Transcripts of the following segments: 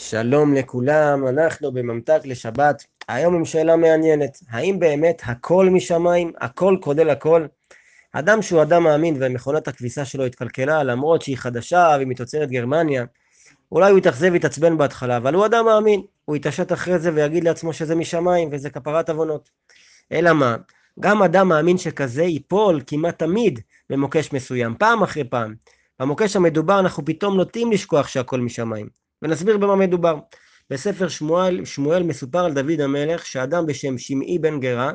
שלום לכולם, אנחנו בממתק לשבת, היום עם שאלה מעניינת, האם באמת הכל משמיים, הכל כולל הכל? אדם שהוא אדם מאמין ומכונת הכביסה שלו התקלקלה, למרות שהיא חדשה והיא מתוצרת גרמניה, אולי הוא יתאכזב ויתעצבן בהתחלה, אבל הוא אדם מאמין, הוא יתעשת אחרי זה ויגיד לעצמו שזה משמיים וזה כפרת עוונות. אלא מה? גם אדם מאמין שכזה ייפול כמעט תמיד במוקש מסוים, פעם אחרי פעם. במוקש המדובר אנחנו פתאום נוטים לשכוח שהכל משמיים. ונסביר במה מדובר. בספר שמואל, שמואל מסופר על דוד המלך שאדם בשם שמעי בן גרה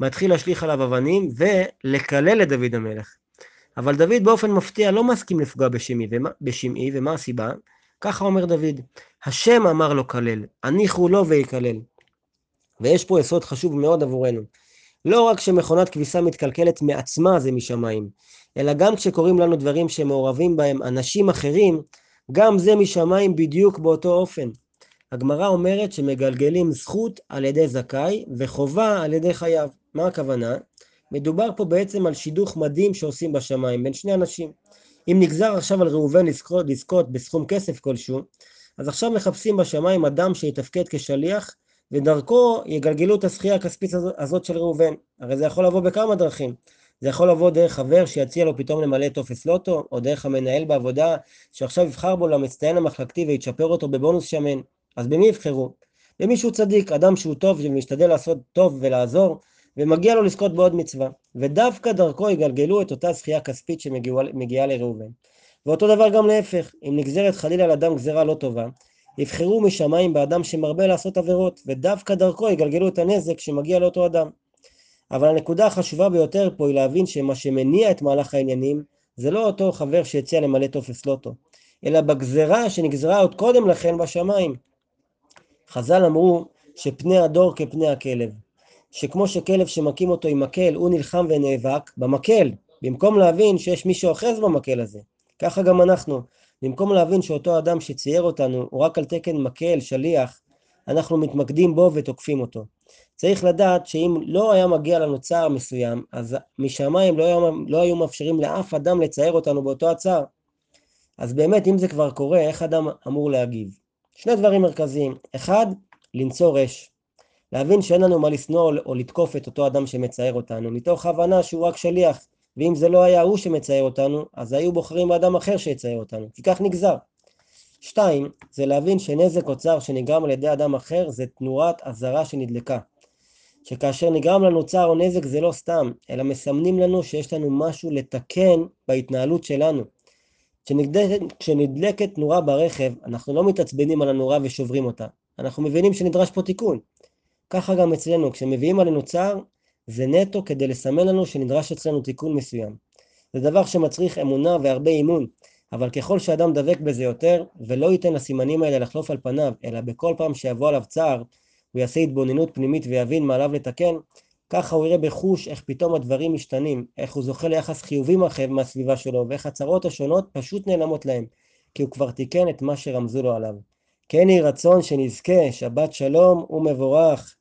מתחיל להשליך עליו אבנים ולקלל את דוד המלך. אבל דוד באופן מפתיע לא מסכים לפגוע בשמעי, ומה, ומה הסיבה? ככה אומר דוד, השם אמר לו כלל, הניחו לו ויקלל. ויש פה יסוד חשוב מאוד עבורנו. לא רק שמכונת כביסה מתקלקלת מעצמה זה משמיים, אלא גם כשקורים לנו דברים שמעורבים בהם אנשים אחרים, גם זה משמיים בדיוק באותו אופן. הגמרא אומרת שמגלגלים זכות על ידי זכאי וחובה על ידי חייב. מה הכוונה? מדובר פה בעצם על שידוך מדהים שעושים בשמיים בין שני אנשים. אם נגזר עכשיו על ראובן לזכות, לזכות בסכום כסף כלשהו, אז עכשיו מחפשים בשמיים אדם שיתפקד כשליח, ודרכו יגלגלו את הזכייה הכספית הזאת של ראובן. הרי זה יכול לבוא בכמה דרכים. זה יכול לבוא דרך חבר שיציע לו פתאום למלא טופס לוטו, או דרך המנהל בעבודה, שעכשיו יבחר בו למצטיין המחלקתי ויצ'פר אותו בבונוס שמן. אז במי יבחרו? במישהו צדיק, אדם שהוא טוב ומשתדל לעשות טוב ולעזור, ומגיע לו לזכות בעוד מצווה. ודווקא דרכו יגלגלו את אותה זכייה כספית שמגיעה לראובן. ואותו דבר גם להפך, אם נגזרת חלילה על אדם גזירה לא טובה, יבחרו משמיים באדם שמרבה לעשות עבירות, ודווקא דרכו יגלגלו את הנזק שמגיע לאותו אדם. אבל הנקודה החשובה ביותר פה היא להבין שמה שמניע את מהלך העניינים זה לא אותו חבר שהציע למלא טופס לוטו, אלא בגזרה שנגזרה עוד קודם לכן בשמיים. חז"ל אמרו שפני הדור כפני הכלב, שכמו שכלב שמכים אותו עם מקל הוא נלחם ונאבק במקל, במקום להבין שיש מי שאוחז במקל הזה. ככה גם אנחנו, במקום להבין שאותו אדם שצייר אותנו הוא רק על תקן מקל, שליח, אנחנו מתמקדים בו ותוקפים אותו. צריך לדעת שאם לא היה מגיע לנו צער מסוים, אז משמיים לא, היה, לא היו מאפשרים לאף אדם לצייר אותנו באותו הצער. אז באמת, אם זה כבר קורה, איך אדם אמור להגיב? שני דברים מרכזיים. אחד, לנצור אש. להבין שאין לנו מה לשנוא או לתקוף את אותו אדם שמצייר אותנו, מתוך הבנה שהוא רק שליח, ואם זה לא היה הוא שמצייר אותנו, אז היו בוחרים באדם אחר שיצייר אותנו, כי כך נגזר. שתיים, זה להבין שנזק או צער שנגרם על ידי אדם אחר זה תנורת אזהרה שנדלקה. שכאשר נגרם לנו צער או נזק זה לא סתם, אלא מסמנים לנו שיש לנו משהו לתקן בהתנהלות שלנו. כשנדלקת, כשנדלקת נורה ברכב, אנחנו לא מתעצבנים על הנורה ושוברים אותה. אנחנו מבינים שנדרש פה תיקון. ככה גם אצלנו, כשמביאים עלינו צער, זה נטו כדי לסמן לנו שנדרש אצלנו תיקון מסוים. זה דבר שמצריך אמונה והרבה אימון, אבל ככל שאדם דבק בזה יותר, ולא ייתן לסימנים האלה לחלוף על פניו, אלא בכל פעם שיבוא עליו צער, הוא יעשה התבוננות פנימית ויבין מה עליו לתקן, ככה הוא יראה בחוש איך פתאום הדברים משתנים, איך הוא זוכה ליחס חיובי מהסביבה שלו, ואיך הצרות השונות פשוט נעלמות להם, כי הוא כבר תיקן את מה שרמזו לו עליו. כן יהי רצון שנזכה, שבת שלום ומבורך.